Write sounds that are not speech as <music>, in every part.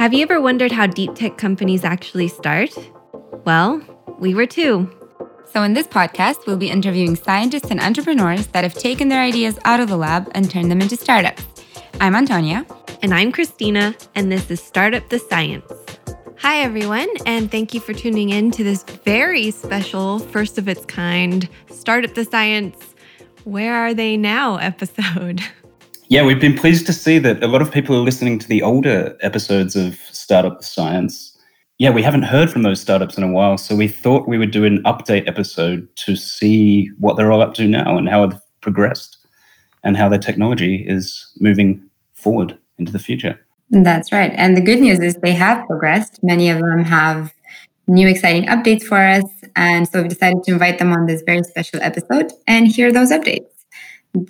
Have you ever wondered how deep tech companies actually start? Well, we were too. So, in this podcast, we'll be interviewing scientists and entrepreneurs that have taken their ideas out of the lab and turned them into startups. I'm Antonia. And I'm Christina, and this is Startup the Science. Hi, everyone, and thank you for tuning in to this very special, first of its kind Startup the Science Where Are They Now episode. <laughs> Yeah, we've been pleased to see that a lot of people are listening to the older episodes of Startup Science. Yeah, we haven't heard from those startups in a while, so we thought we would do an update episode to see what they're all up to now and how they've progressed and how their technology is moving forward into the future. That's right. And the good news is they have progressed. Many of them have new exciting updates for us. And so we've decided to invite them on this very special episode and hear those updates.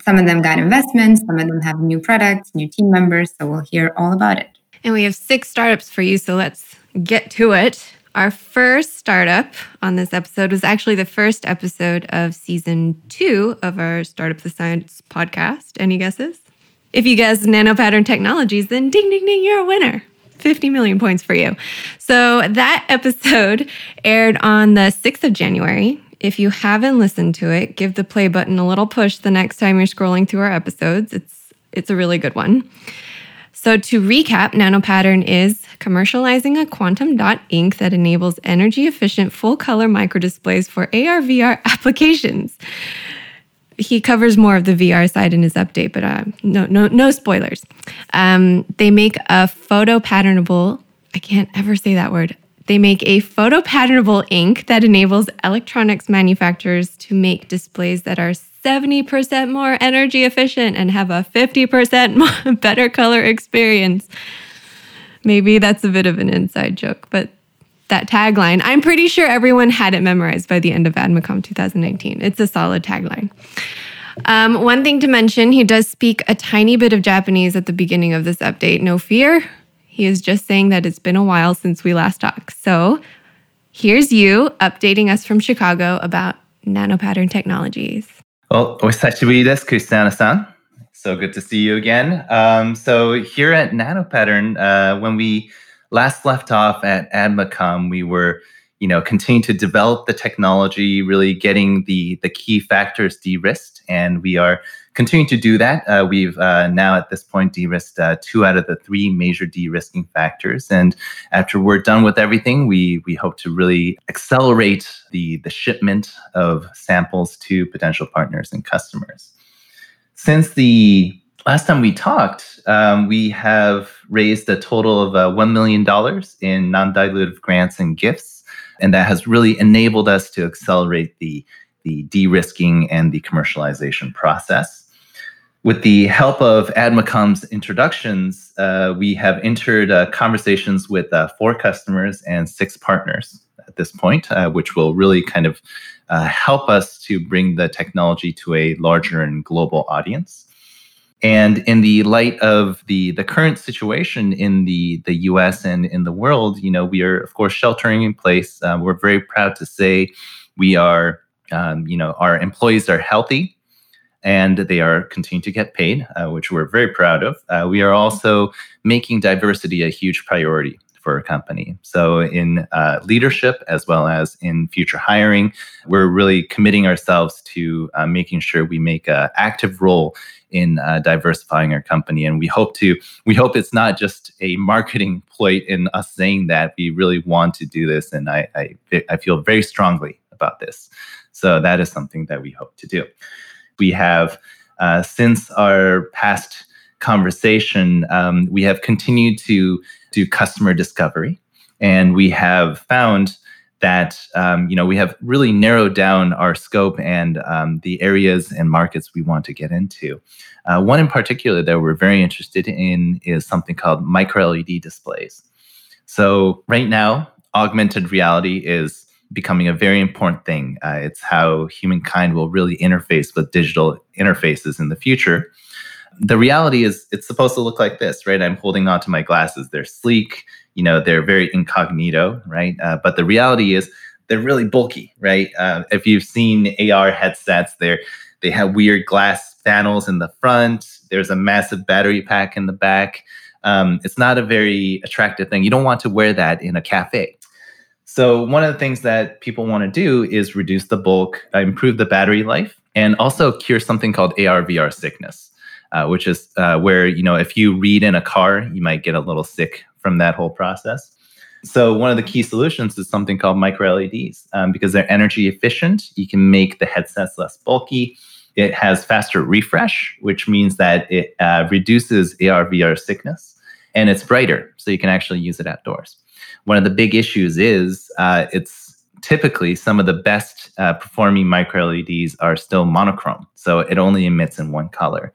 Some of them got investments, some of them have new products, new team members. So we'll hear all about it. And we have six startups for you. So let's get to it. Our first startup on this episode was actually the first episode of season two of our Startup the Science podcast. Any guesses? If you guess NanoPattern Technologies, then ding, ding, ding, you're a winner. 50 million points for you. So that episode aired on the 6th of January. If you haven't listened to it, give the play button a little push the next time you're scrolling through our episodes. It's it's a really good one. So to recap, NanoPattern is commercializing a quantum dot ink that enables energy efficient full color microdisplays for AR VR <laughs> applications. He covers more of the VR side in his update, but uh, no, no, no spoilers. Um, they make a photo patternable. I can't ever say that word. They make a photo patternable ink that enables electronics manufacturers to make displays that are 70% more energy efficient and have a 50% more <laughs> better color experience. Maybe that's a bit of an inside joke, but that tagline, I'm pretty sure everyone had it memorized by the end of AdmaCom 2019. It's a solid tagline. Um, one thing to mention, he does speak a tiny bit of Japanese at the beginning of this update. No fear, he is just saying that it's been a while since we last talked. So here's you updating us from Chicago about NanoPattern Technologies. Well, osachibi desu, san. So good to see you again. Um, so here at NanoPattern, uh, when we last left off at AdmaCom, we were, you know, continuing to develop the technology, really getting the the key factors de-risked, and we are continuing to do that. Uh, we've uh, now at this point de-risked uh, two out of the three major de-risking factors, and after we're done with everything, we we hope to really accelerate the the shipment of samples to potential partners and customers. Since the last time we talked, um, we have raised a total of uh, $1 million in non dilutive grants and gifts. And that has really enabled us to accelerate the, the de risking and the commercialization process. With the help of AdmaCom's introductions, uh, we have entered uh, conversations with uh, four customers and six partners at this point, uh, which will really kind of uh, help us to bring the technology to a larger and global audience. And in the light of the the current situation in the the U.S. and in the world, you know, we are of course sheltering in place. Uh, we're very proud to say we are, um, you know, our employees are healthy and they are continuing to get paid, uh, which we're very proud of. Uh, we are also making diversity a huge priority for a company. So, in uh, leadership as well as in future hiring, we're really committing ourselves to uh, making sure we make an active role in uh, diversifying our company. And we hope to, we hope it's not just a marketing ploy in us saying that we really want to do this. And I, I, I feel very strongly about this. So that is something that we hope to do. We have, uh, since our past conversation, um, we have continued to do customer discovery. And we have found that um, you know we have really narrowed down our scope and um, the areas and markets we want to get into. Uh, one in particular that we're very interested in is something called micro LED displays. So right now, augmented reality is becoming a very important thing. Uh, it's how humankind will really interface with digital interfaces in the future. The reality is, it's supposed to look like this, right? I'm holding onto my glasses. They're sleek you know they're very incognito right uh, but the reality is they're really bulky right uh, if you've seen ar headsets they're they have weird glass panels in the front there's a massive battery pack in the back Um, it's not a very attractive thing. You don't want to wear that in a cafe. So, one of the things that people want to do is reduce the bulk, uh, improve the battery life, and also cure something called AR/VR sickness, uh, which is uh, where you know if you read in a car, you might get a little sick from that whole process. So, one of the key solutions is something called micro LEDs um, because they're energy efficient. You can make the headsets less bulky. It has faster refresh, which means that it uh, reduces AR/VR sickness, and it's brighter, so you can actually use it outdoors one of the big issues is uh, it's typically some of the best uh, performing micro LEDs are still monochrome, so it only emits in one color.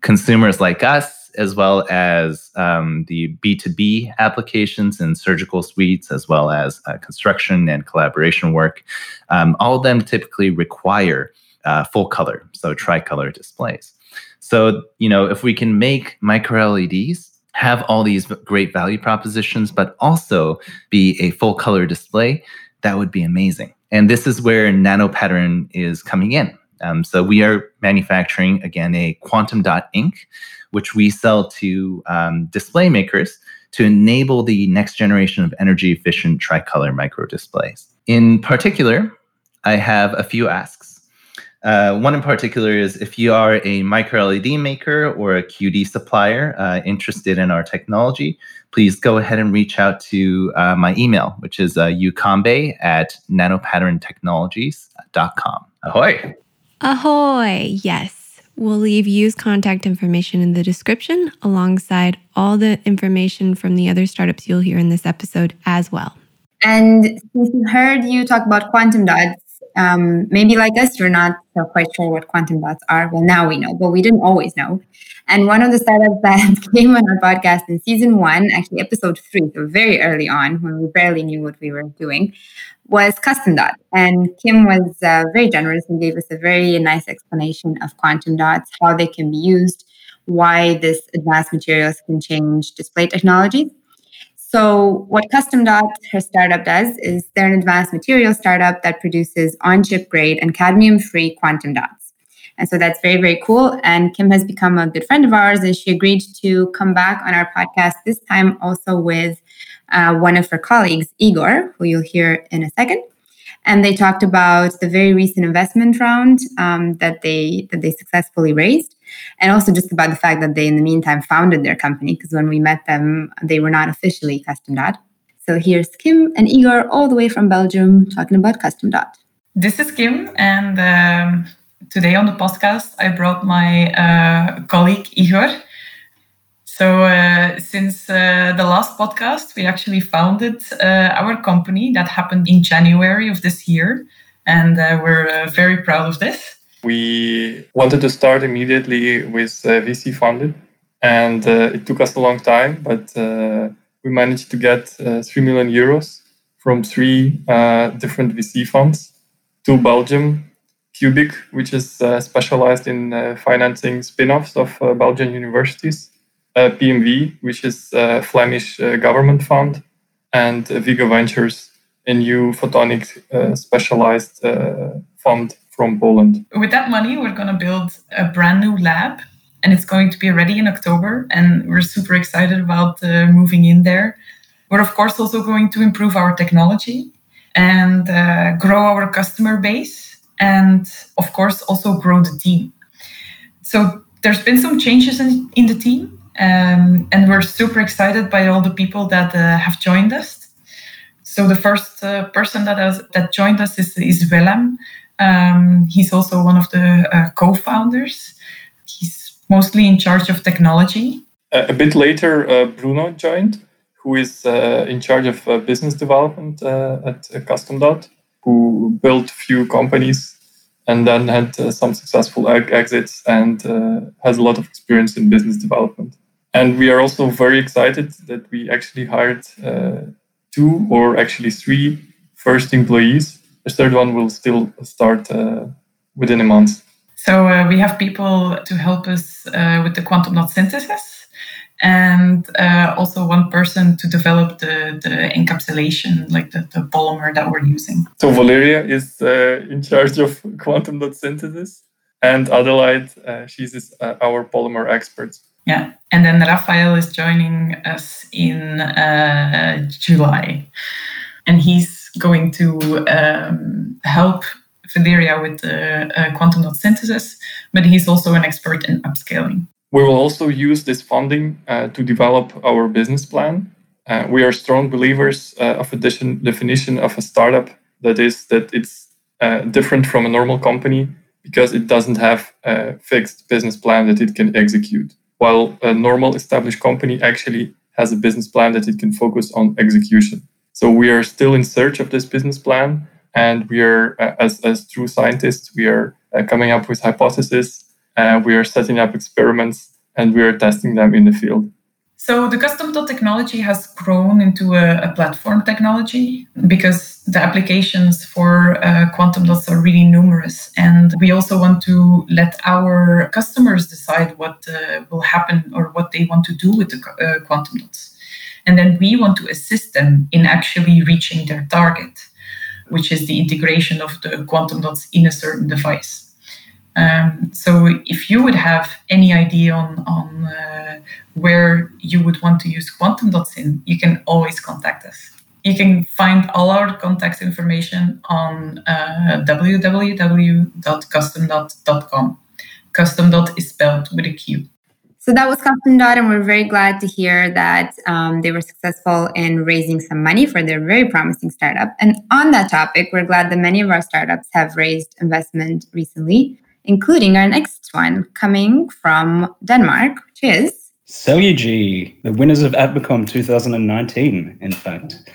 Consumers like us, as well as um, the B2B applications and surgical suites, as well as uh, construction and collaboration work, um, all of them typically require uh, full color, so tricolor displays. So, you know, if we can make micro LEDs have all these great value propositions, but also be a full color display, that would be amazing. And this is where NanoPattern is coming in. Um, so we are manufacturing again a quantum dot ink, which we sell to um, display makers to enable the next generation of energy efficient tricolor micro displays. In particular, I have a few asks. Uh, one in particular is if you are a micro LED maker or a QD supplier uh, interested in our technology, please go ahead and reach out to uh, my email, which is uh, yukambe at nanopatterntechnologies.com. Ahoy! Ahoy! Yes. We'll leave Yu's contact information in the description alongside all the information from the other startups you'll hear in this episode as well. And since we heard you talk about quantum dots, um, maybe like us, you're not so quite sure what quantum dots are. Well, now we know, but we didn't always know. And one of the startups <laughs> that came on our podcast in season one, actually episode three, so very early on when we barely knew what we were doing, was QustomDot. And Kim was uh, very generous and gave us a very nice explanation of quantum dots, how they can be used, why this advanced materials can change display technology. So, what QustomDot, her startup, does is they're an advanced material startup that produces on chip grade and cadmium free quantum dots. And so that's very, very cool. And Kim has become a good friend of ours, and she agreed to come back on our podcast this time also with uh, one of her colleagues, Igor, who you'll hear in a second and they talked about the very recent investment round um, that they that they successfully raised, and also just about the fact that they, in the meantime, founded their company because when we met them, they were not officially QustomDot. So here's Kim and Igor, all the way from Belgium, talking about QustomDot. This is Kim, and um, today on the podcast, I brought my uh, colleague Igor. So, uh, since uh, the last podcast, we actually founded uh, our company. That happened in January of this year. And uh, we're uh, very proud of this. We wanted to start immediately with uh, VC funded. And uh, it took us a long time, but uh, we managed to get uh, 3 million euros from three different VC funds to Belgium, Qbic, which is specialized in financing spin offs of Belgian universities uh, PMV, which is a Flemish uh, government fund, and Vigo Ventures, a new photonic uh, specialized fund from Poland. With that money, we're going to build a brand new lab and it's going to be ready in October. And we're super excited about uh, moving in there. We're, of course, also going to improve our technology and uh, grow our customer base, and of course, also grow the team. So, there's been some changes in, in the team. Um, and we're super excited by all the people that uh, have joined us. So the first uh, person that has, that joined us is, is Willem. Um, he's also one of the uh, co-founders. He's mostly in charge of technology. a bit later, uh, Bruno joined, who is uh, in charge of uh, business development at QustomDot, who built a few companies and then had some successful exits and has a lot of experience in business development. And we are also very excited that we actually hired uh, two or actually three first employees. The third one will still start uh, within a month. So uh, we have people to help us uh, with the quantum dot synthesis, and uh, also one person to develop the, the encapsulation, like the, the polymer that we're using. So Valeria is uh, in charge of quantum dot synthesis, and Adelaide, she's our polymer expert. Yeah. And then Raphael is joining us in uh, July. And he's going to um, help Valeria with the uh, quantum dot synthesis, but he's also an expert in upscaling. We will also use this funding uh, to develop our business plan. Uh, we are strong believers of a definition of a startup that is that it's different from a normal company because it doesn't have a fixed business plan that it can execute. While a normal established company actually has a business plan that it can focus on execution. So we are still in search of this business plan, and we are, uh, as as true scientists, we are uh, coming up with hypotheses, uh, we are setting up experiments, and we are testing them in the field. So the QustomDot technology has grown into a, a, platform technology because the applications for uh, quantum dots are really numerous, and we also want to let our customers decide what uh, will happen or what they want to do with the uh, quantum dots, and then we want to assist them in actually reaching their target, which is the integration of the quantum dots in a certain device. Um, so if you would have any idea on, on uh, where you would want to use quantum dots in, you can always contact us. You can find all our contact information on uh, www.qustomdot.com. Custom dot is spelled with a Q. So that was QustomDot, and we're very glad to hear that um, they were successful in raising some money for their very promising startup. And on that topic, we're glad that many of our startups have raised investment recently including our next one coming from Denmark, which is Cellugy, the winners of AdmaCom 2019, in fact.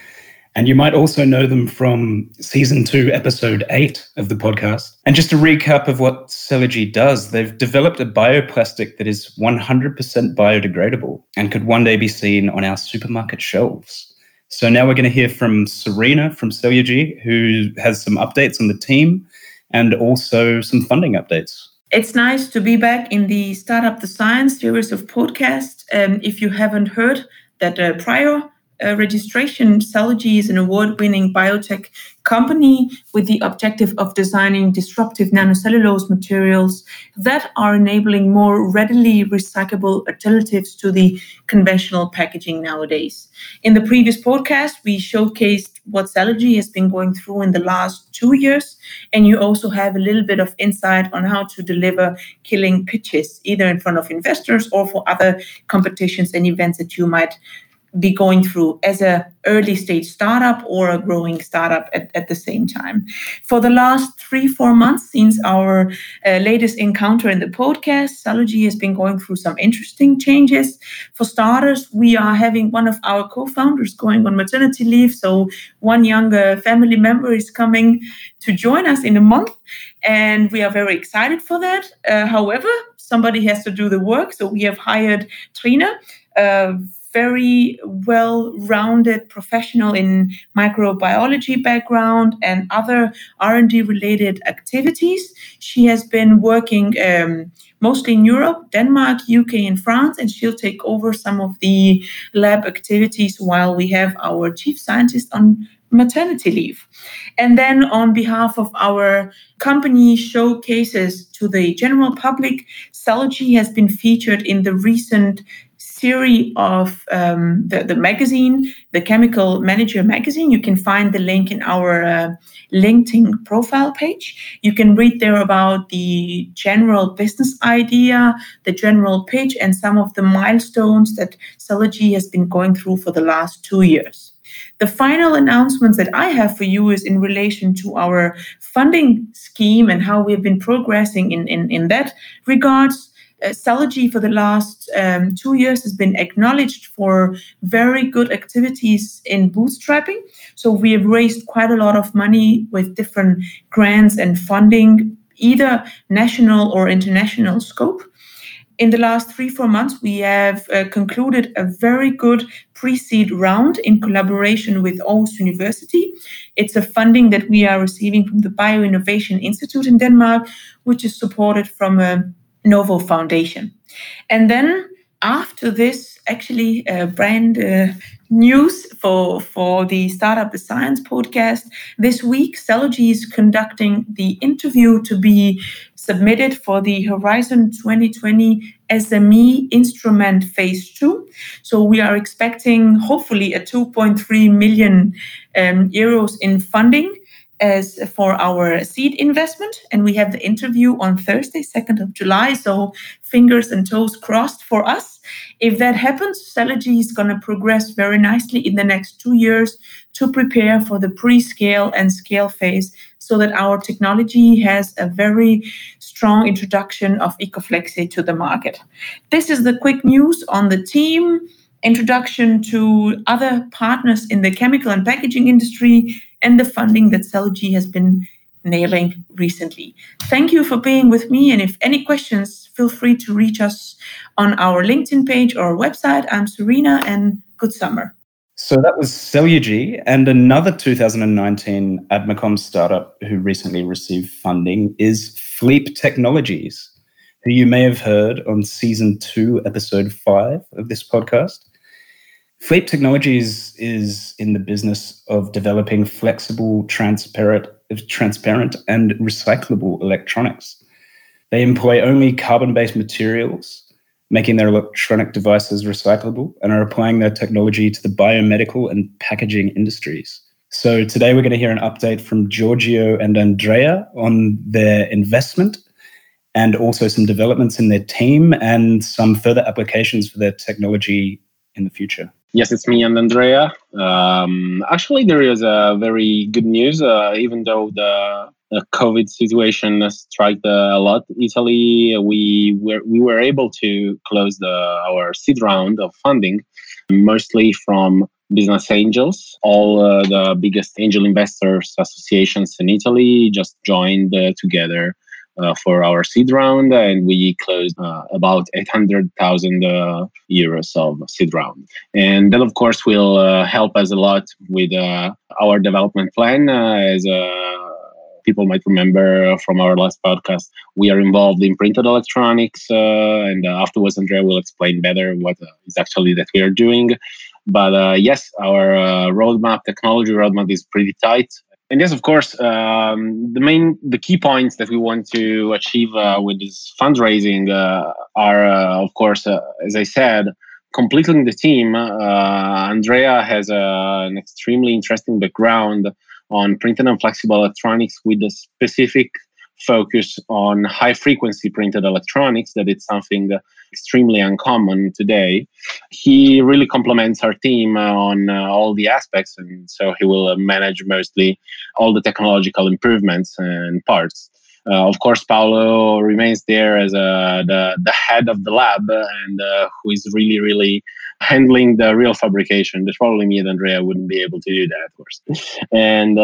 And you might also know them from season two, episode eight of the podcast. And just a recap of what Cellugy does, they've developed a bioplastic that is 100% biodegradable and could one day be seen on our supermarket shelves. So now we're going to hear from Serena from Cellugy, who has some updates on the team and also some funding updates. It's nice to be back in the Startup the Science series of podcasts. Um, if you haven't heard that uh, prior registration, Cellugy is an award winning biotech company with the objective of designing disruptive nanocellulose materials that are enabling more readily recyclable alternatives to the conventional packaging nowadays. In the previous podcast, we showcased what Cellugy has been going through in the last two years, and you also have a little bit of insight on how to deliver killing pitches, either in front of investors or for other competitions and events that you might be going through as a early stage startup or a growing startup at, at the same time. For the last three four months since our uh, latest encounter in the podcast Cellugy has been going through some interesting changes. For starters we are having one of our co-founders going on maternity leave so one younger family member is coming to join us in a month and we are very excited for that. Uh, however somebody has to do the work so we have hired trina uh, very well-rounded professional in microbiology background and other R&D related activities. She has been working um, mostly in Europe, Denmark, UK, and France, and she'll take over some of the lab activities while we have our chief scientist on maternity leave. And then, on behalf of our company showcases to the general public, Cellugy has been featured in the recent series of um, the, the magazine, the Chemical Manager magazine. You can find the link in our uh, LinkedIn profile page. You can read there about the general business idea, the general pitch, and some of the milestones that Cellugy has been going through for the last two years. The final announcements that I have for you is in relation to our funding scheme and how we've been progressing in, in, in that regards uh, for the last um, two years has been acknowledged for very good activities in bootstrapping. So we have raised quite a lot of money with different grants and funding, either national or international scope. In the last three, four months, we have uh, concluded a very good pre seed round in collaboration with Aarhus University. It's a funding that we are receiving from the Bioinnovation Institute in Denmark, which is supported from a Novo Foundation. And then after this, actually, uh, brand uh, news for, for the Startup the Science podcast. This week, Cellugy is conducting the interview to be submitted for the Horizon 2020 SME instrument phase two. So we are expecting hopefully a 2.3 million um, euros in funding as for our seed investment. And we have the interview on Thursday, 2nd of July. So fingers and toes crossed for us. If that happens, Cellugy is going to progress very nicely in the next two years to prepare for the pre scale and scale phase so that our technology has a very strong introduction of EcoFLEXY to the market. This is the quick news on the team, introduction to other partners in the chemical and packaging industry, and the funding that Cellugy has been nailing recently. Thank you for being with me. And if any questions, feel free to reach us on our LinkedIn page or website. I'm Serena, and good summer. So that was Cellugy and another 2019 AdmaCom startup who recently received funding is Fleep Technologies, who you may have heard on season two, episode five of this podcast. Fleep Technologies is in the business of developing flexible, transparent, transparent and recyclable electronics. They employ only carbon based materials making their electronic devices recyclable, and are applying their technology to the biomedical and packaging industries. So today we're going to hear an update from Giorgio and Andrea on their investment and also some developments in their team and some further applications for their technology in the future. Yes, it's me and Andrea. Um, actually, there is a very good news, uh, even though the the COVID situation has struck a lot. Italy, we were we were able to close the, our seed round of funding, mostly from business angels. All uh, the biggest angel investors associations in Italy just joined uh, together uh, for our seed round, and we closed uh, about 800,000 uh, euros of seed round. And that, of course, will uh, help us a lot with our development plan as people might remember from our last podcast, we are involved in printed electronics. Uh, and uh, afterwards, Andrea will explain better what uh, is actually that we are doing. But uh, yes, our uh, roadmap, technology roadmap, is pretty tight. And yes, of course, um, the main, the key points that we want to achieve uh, with this fundraising uh, are, uh, of course, uh, as I said, completing the team. Andrea has an extremely interesting background on printed and flexible electronics with a specific focus on high frequency printed electronics that it's something extremely uncommon today he really complements our team on uh, all the aspects and so he will uh, manage mostly all the technological improvements and parts uh, of course, Paolo remains there as uh, the, the head of the lab and uh, who is really, really handling the real fabrication. There's probably me and Andrea wouldn't be able to do that, of course. And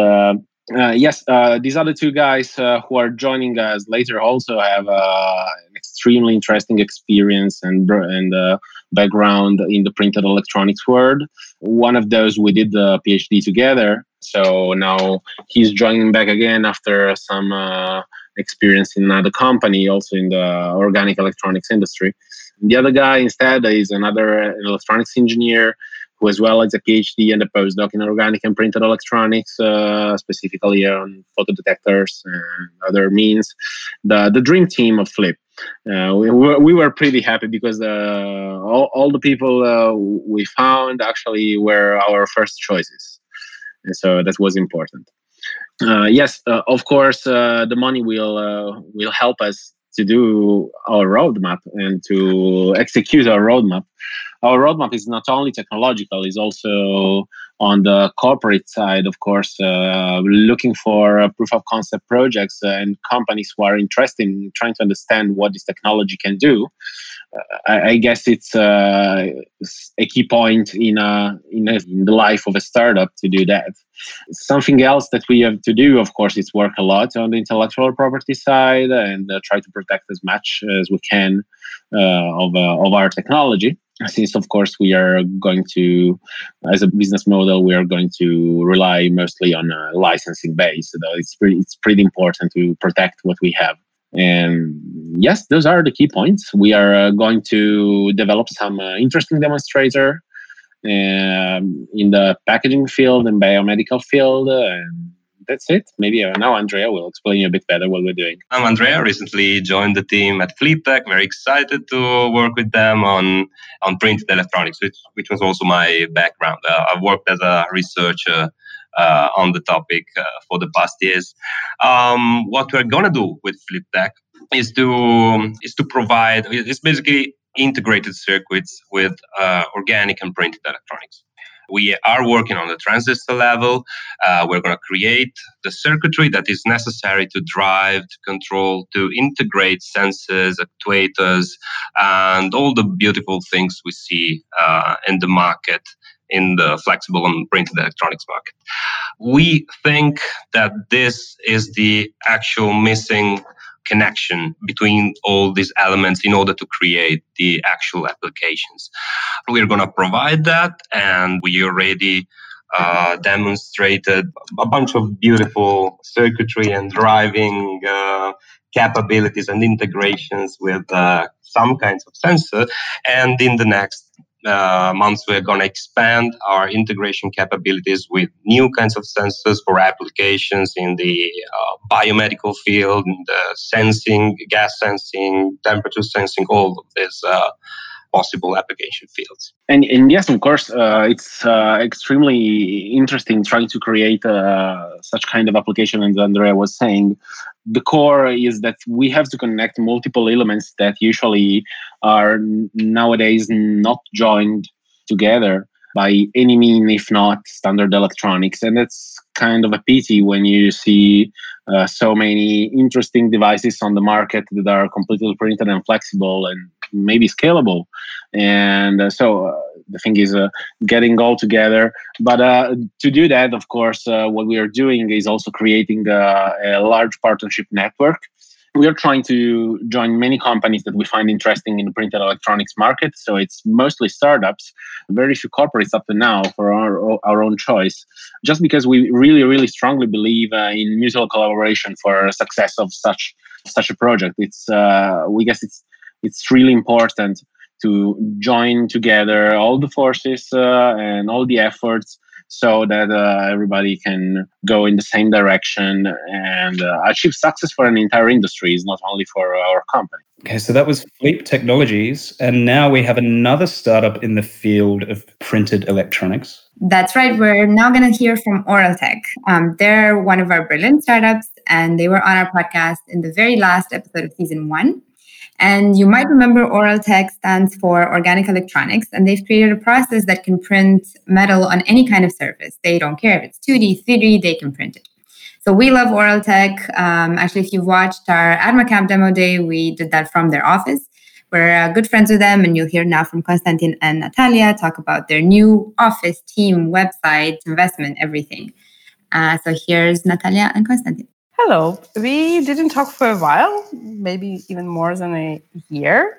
uh, uh, yes, uh, these other two guys uh, who are joining us later also have uh, an extremely interesting experience and and uh, background in the printed electronics world. One of those we did the PhD together, so now he's joining back again after some experience in another company, also in the organic electronics industry. The other guy instead is another electronics engineer who as well as a PhD and a postdoc in organic and printed electronics, uh, specifically on photodetectors and other means. The, the dream team of Fleep. Uh, we, we were pretty happy because uh, all, all the people uh, we found actually were our first choices. And so that was important. Uh, yes, uh, of course, the money will will help us to do our roadmap and to execute our roadmap. Our roadmap is not only technological; is also on the corporate side, of course, uh, looking for uh, proof of concept projects and companies who are interested in trying to understand what this technology can do. I, I guess it's uh, a key point in, a, in, a, in the life of a startup to do that. Something else that we have to do, of course, is work a lot on the intellectual property side and uh, try to protect as much as we can uh, of, uh, of our technology since of course we are going to as a business model we are going to rely mostly on a licensing base so it's pretty it's pretty important to protect what we have and yes, those are the key points. We are uh, going to develop some uh, interesting demonstrator um, in the packaging field and biomedical field. Uh, and that's it. Maybe uh, now Andrea will explain you a bit better what we're doing. I'm Andrea. Recently joined the team at FLEEPTech. Very excited to work with them on on printed electronics, which which was also my background. Uh, I've worked as a researcher. Uh, on the topic uh, for the past years, um, what we're gonna do with FLEEPTech is to is to provide it's basically integrated circuits with uh, organic and printed electronics. We are working on the transistor level. Uh, we're going to create the circuitry that is necessary to drive, to control, to integrate sensors, actuators, and all the beautiful things we see uh, in the market in the flexible and printed electronics market. We think that this is the actual missing connection between all these elements in order to create the actual applications. We're going to provide that, and we already uh, demonstrated a bunch of beautiful circuitry and driving uh, capabilities and integrations with uh, some kinds of sensor. And in the next uh, months, we're going to expand our integration capabilities with new kinds of sensors for applications in the uh, biomedical field, sensing, gas sensing, temperature sensing, all of this uh, possible application fields. And, and yes, of course, uh, it's uh, extremely interesting trying to create uh, such kind of application. And Andrea was saying, the core is that we have to connect multiple elements that usually are nowadays not joined together by any mean, if not standard electronics. And that's kind of a pity when you see uh, so many interesting devices on the market that are completely printed and flexible and maybe scalable. And uh, so uh, the thing is uh, getting all together. But uh, to do that, of course, uh, what we are doing is also creating a, a large partnership network we are trying to join many companies that we find interesting in the printed electronics market. So it's mostly startups, very few corporates up to now for our, our own choice, just because we really, really strongly believe uh, in mutual collaboration for success of such such a project. It's uh, we guess it's it's really important to join together all the forces uh, and all the efforts so that uh, everybody can go in the same direction and uh, achieve success for an entire industry, is not only for our company. Okay, so that was Fleep Technologies. And now we have another startup in the field of printed electronics. That's right. We're now going to hear from OrelTech. Um, they're one of our brilliant startups, and they were on our podcast in the very last episode of season one. And you might remember OrelTech stands for organic electronics, and they've created a process that can print metal on any kind of surface. They don't care if it's 2D, 3D, they can print it. So we love OrelTech. Um, actually, if you've watched our ADMA demo day, we did that from their office. We're uh, good friends with them, and you'll hear now from Konstantin and Natalia talk about their new office, team, website, investment, everything. Uh, so here's Natalia and Konstantin. Hello. We didn't talk for a while, maybe even more than a year.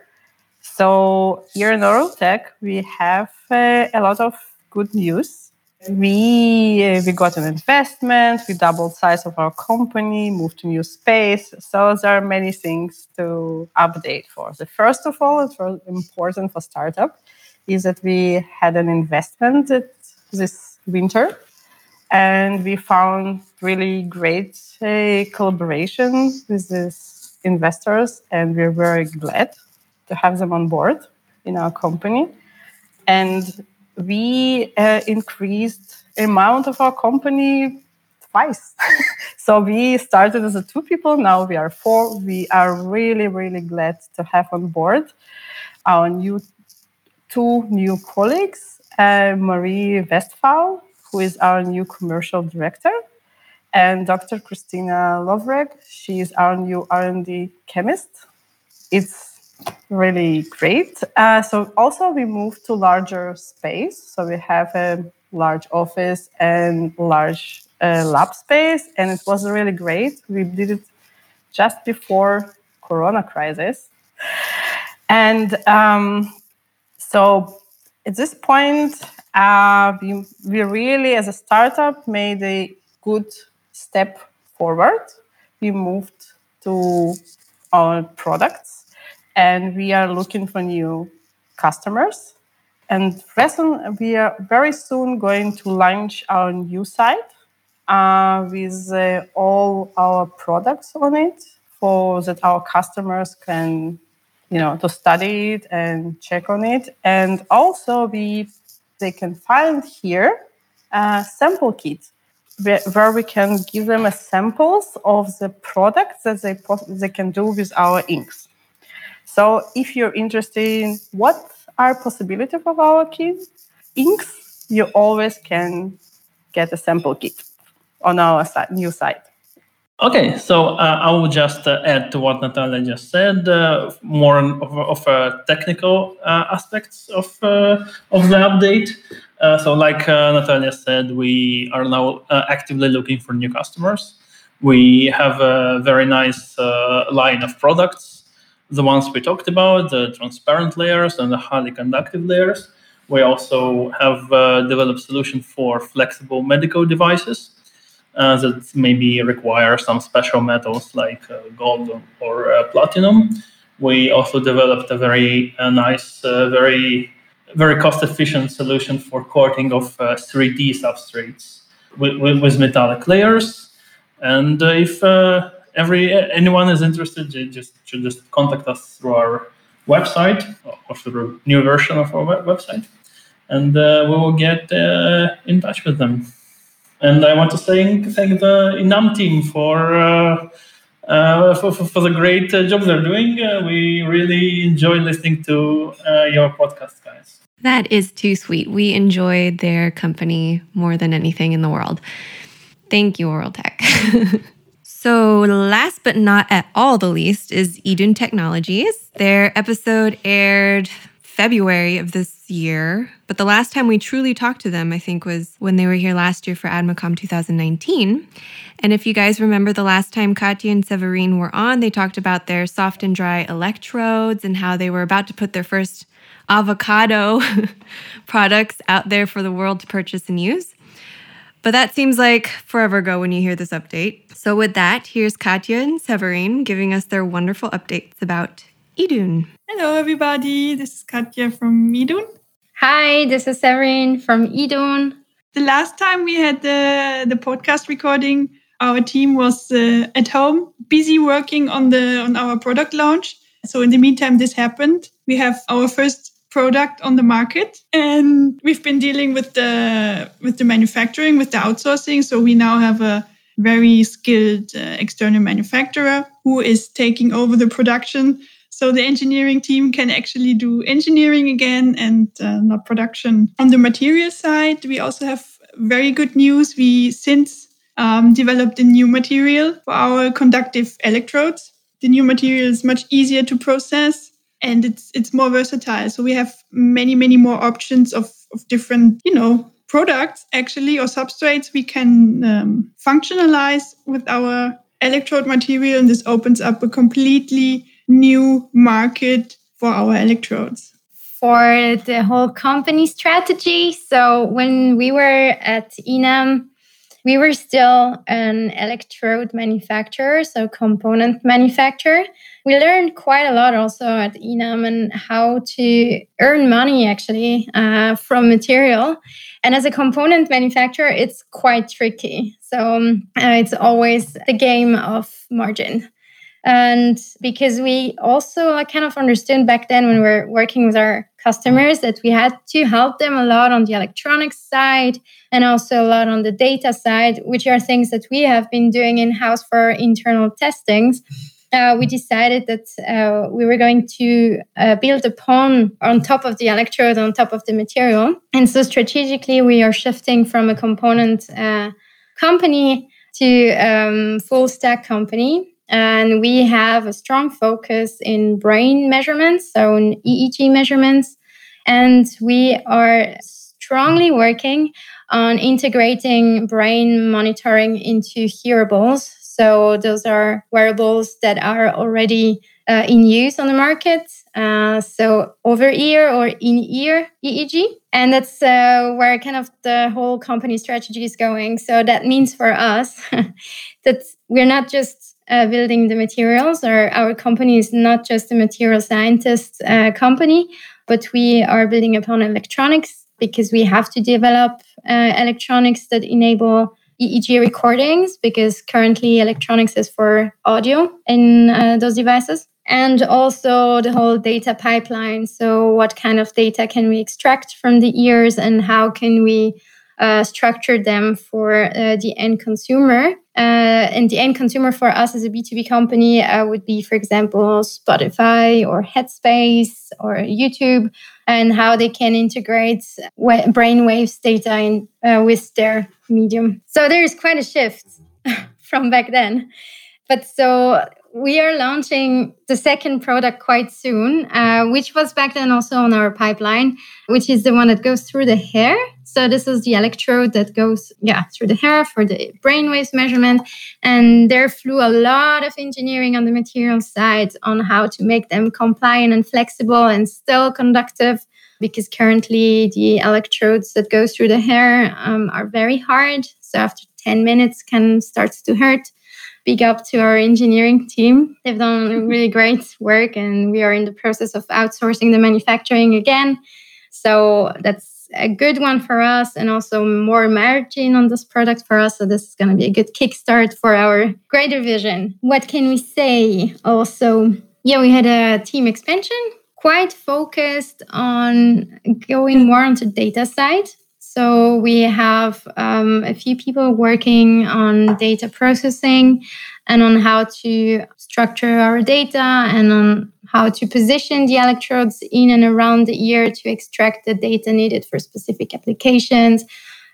So here in OrelTech, we have uh, a lot of good news. We uh, we got an investment. We doubled size of our company, moved to new space. So there are many things to update for. The first of all, it's very important for startup, is that we had an investment this winter and we found really great uh, collaboration with these investors and we're very glad to have them on board in our company. And we uh, increased amount of our company twice. <laughs> So we started as a two people now we are four. We are really really glad to have on board our new two new colleagues uh, marie westphal who is our new commercial director, and Dr. Christina Lovreg. She is our new R&D chemist. It's really great. Uh, so also we moved to larger space. So we have a large office and large uh, lab space, and it was really great. We did it just before Corona crisis, and um, so at this point, uh, we, we really, as a startup, made a good step forward. We moved to our products and we are looking for new customers. And present, we are very soon going to launch our new site uh, with uh, all our products on it for that our customers can you know to study it and check on it. And also we they can find here a sample kit where, we can give them a samples of the products that they they can do with our inks. So if you're interested in what are possibilities of our inks you always can get a sample kit on our new site Okay, so uh, I will just uh, add to what Natalia just said, uh, more of, of uh, technical uh, aspects of uh, of the update. so, like Natalia said, we are now actively looking for new customers. We have a very nice line of products, the ones we talked about, the transparent layers and the highly conductive layers. We also have developed solution for flexible medical devices uh, that maybe require some special metals like uh, gold or uh, platinum. We also developed a very uh, nice, uh, very very cost-efficient solution for coating of 3D substrates with, with, with, metallic layers. And if every anyone is interested, just should just contact us through our website or through a new version of our website, and we will get in touch with them. And I want to thank thank the Inam team for uh, uh, for, for, the great uh, job they're doing. Uh, we really enjoy listening to uh, your podcast, guys. That is too sweet. We enjoy their company more than anything in the world. Thank you, OrelTech. <laughs> so, last but not at all the least is Idun Technologies. Their episode aired February of this year. But the last time we truly talked to them, I think, was when they were here last year for AdmaCom 2019. And if you guys remember the last time Katja and Severine were on, they talked about their soft and dry electrodes and how they were about to put their first avocado <laughs> products out there for the world to purchase and use. But that seems like forever ago when you hear this update. So, with that, here's Katja and Severine giving us their wonderful updates about Idun. Hello, everybody. This is Katja from Idun. Hi, this is Séverine from Idun. The last time we had the, the podcast recording, our team was uh, at home, busy working on the on our product launch. So in the meantime, this happened. We have our first product on the market, and we've been dealing with the with the manufacturing, with the outsourcing. So we now have a very skilled uh, external manufacturer who is taking over the production so the engineering team can actually do engineering again and uh, not production. On the material side, we also have very good news. We since um, developed a new material for our conductive electrodes. The new material is much easier to process and it's it's more versatile. So we have many many more options of of different you know products actually or substrates we can um, functionalize with our electrode material, and this opens up a completely new market for our electrodes? For the whole company strategy. So when we were at Inam, we were still an electrode manufacturer, so component manufacturer. We learned quite a lot also at Inam and how to earn money actually uh, from material. And as a component manufacturer, it's quite tricky. So um, uh, it's always the game of margin. And because we also kind of understood back then when we were working with our customers that we had to help them a lot on the electronics side and also a lot on the data side, which are things that we have been doing in house for internal testings. Uh, we decided that uh, we were going to uh, build upon on top of the electrode, on top of the material. And so strategically, we are shifting from a component uh, company to um, full stack company and we have a strong focus in brain measurements, so in EEG measurements. And we are strongly working on integrating brain monitoring into hearables. So those are wearables that are already uh, in use on the market. Uh, so over ear or in ear EEG. And that's uh, where kind of the whole company strategy is going. So that means for us <laughs> that we're not just uh, building the materials. Our, our company is not just a material scientist uh, company, but we are building upon electronics because we have to develop uh, electronics that enable EEG recordings because currently electronics is for audio in uh, those devices. And also the whole data pipeline. So, what kind of data can we extract from the ears and how can we uh, structure them for uh, the end consumer? Uh, and the end consumer for us as a B2B company uh, would be, for example, Spotify or Headspace or YouTube, and how they can integrate brainwaves data in, uh, with their medium. So there is quite a shift <laughs> from back then. But so we are launching the second product quite soon, uh, which was back then also on our pipeline, which is the one that goes through the hair. So this is the electrode that goes, yeah, through the hair for the brainwaves measurement. And there flew a lot of engineering on the material side on how to make them compliant and flexible and still conductive. Because currently the electrodes that go through the hair um, are very hard. So after 10 minutes can start to hurt big up to our engineering team. They've done <laughs> really great work, and we are in the process of outsourcing the manufacturing again. So that's a good one for us, and also more margin on this product for us. So this is going to be a good kickstart for our greater vision. What can we say? Also, yeah, we had a team expansion, quite focused on going more onto data side. So we have um, a few people working on data processing and on how to structure our data and on how to position the electrodes in and around the ear to extract the data needed for specific applications.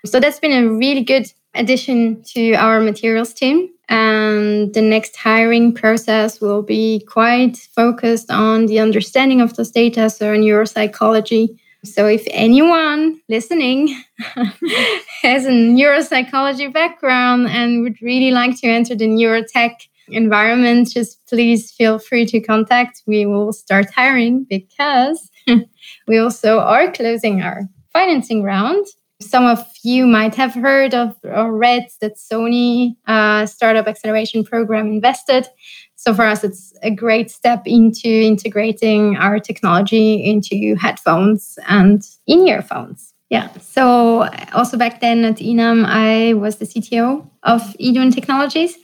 So that's been a really good addition to our materials team. And the next hiring process will be quite focused on the understanding of those data, so neuropsychology so, if anyone listening <laughs> has a neuropsychology background and would really like to enter the neurotech environment, just please feel free to contact. We will start hiring because <laughs> we also are closing our financing round. Some of you might have heard of or read that Sony uh, Startup Acceleration Program invested so for us, it's a great step into integrating our technology into headphones and in-ear phones. Yeah. So also back then at INAM, I was the CTO of IDUN Technologies,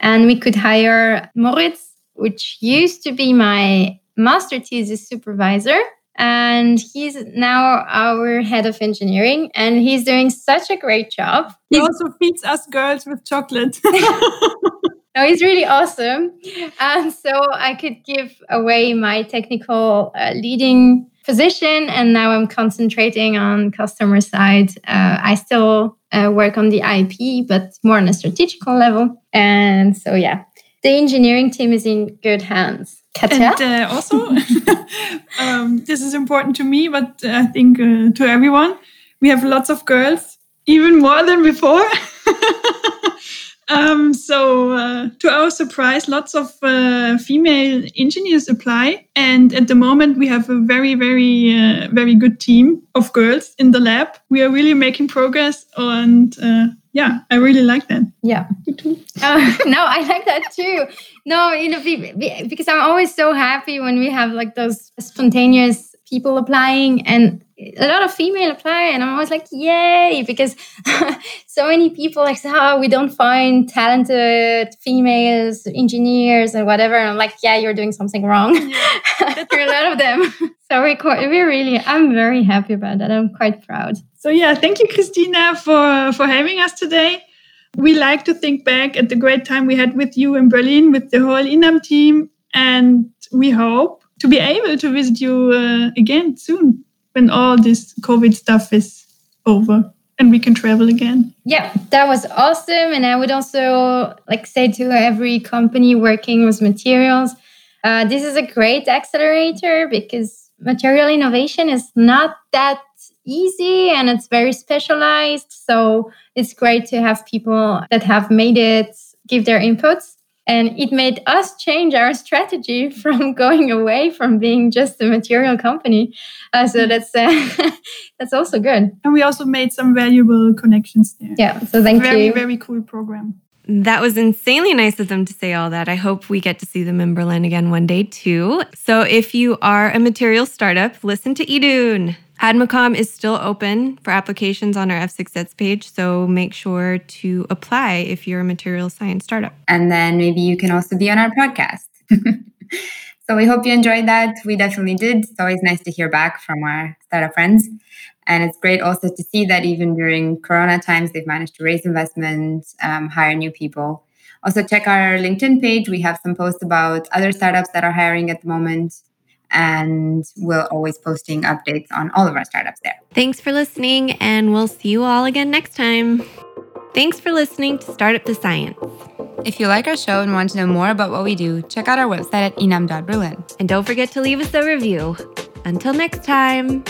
and we could hire Moritz, which used to be my master thesis supervisor. And he's now our head of engineering, and he's doing such a great job. He also feeds us girls with chocolate. <laughs> <laughs> no, he's really awesome. And so I could give away my technical uh, leading position, and now I'm concentrating on customer side. Uh, I still uh, work on the IP, but more on a strategical level. And so, yeah, the engineering team is in good hands. Katja? And uh, also, <laughs> um, this is important to me, but I think uh, to everyone, we have lots of girls, even more than before. <laughs> Um, so, uh, to our surprise, lots of uh, female engineers apply, and at the moment we have a very, very, uh, very good team of girls in the lab. We are really making progress, and uh, yeah, I really like that. Yeah, <laughs> uh, no, I like that too. No, you know, because I'm always so happy when we have like those spontaneous people applying, and a lot of female apply and i'm always like yay because <laughs> so many people like oh we don't find talented females engineers and whatever and i'm like yeah you're doing something wrong. <laughs> There are a lot of them. <laughs> So we we really i'm very happy about that. I'm quite proud. So yeah thank you christina for for having us today. We like to think back at the great time we had with you in berlin with the whole inam team and we hope to be able to visit you uh, again soon when all this COVID stuff is over and we can travel again. Yeah, that was awesome. And I would also like say to every company working with materials, uh, this is a great accelerator because material innovation is not that easy and it's very specialized. So it's great to have people that have made it give their inputs and it made us change our strategy <laughs> from going away from being just a material company. Uh, so that's uh, <laughs> that's also good. And we also made some valuable connections there. Yeah so thank very, you. very very cool program that was insanely nice of them to say all that. I hope we get to see them in Berlin again one day too. So, if you are a material startup, listen to IDUN. AdmaCom is still open for applications on our F6S page, so make sure to apply if you're a material science startup. And then maybe you can also be on our podcast. <laughs> so we hope you enjoyed that. We definitely did. It's always nice to hear back from our startup friends. And it's great also to see that even during Corona times, they've managed to raise investment, um, hire new people. Also, check our LinkedIn page. We have some posts about other startups that are hiring at the moment. And we're always posting updates on all of our startups there. Thanks for listening, and we'll see you all again next time. Thanks for listening to Startup the Science. If you like our show and want to know more about what we do, check out our website at inam.berlin. And don't forget to leave us a review. Until next time.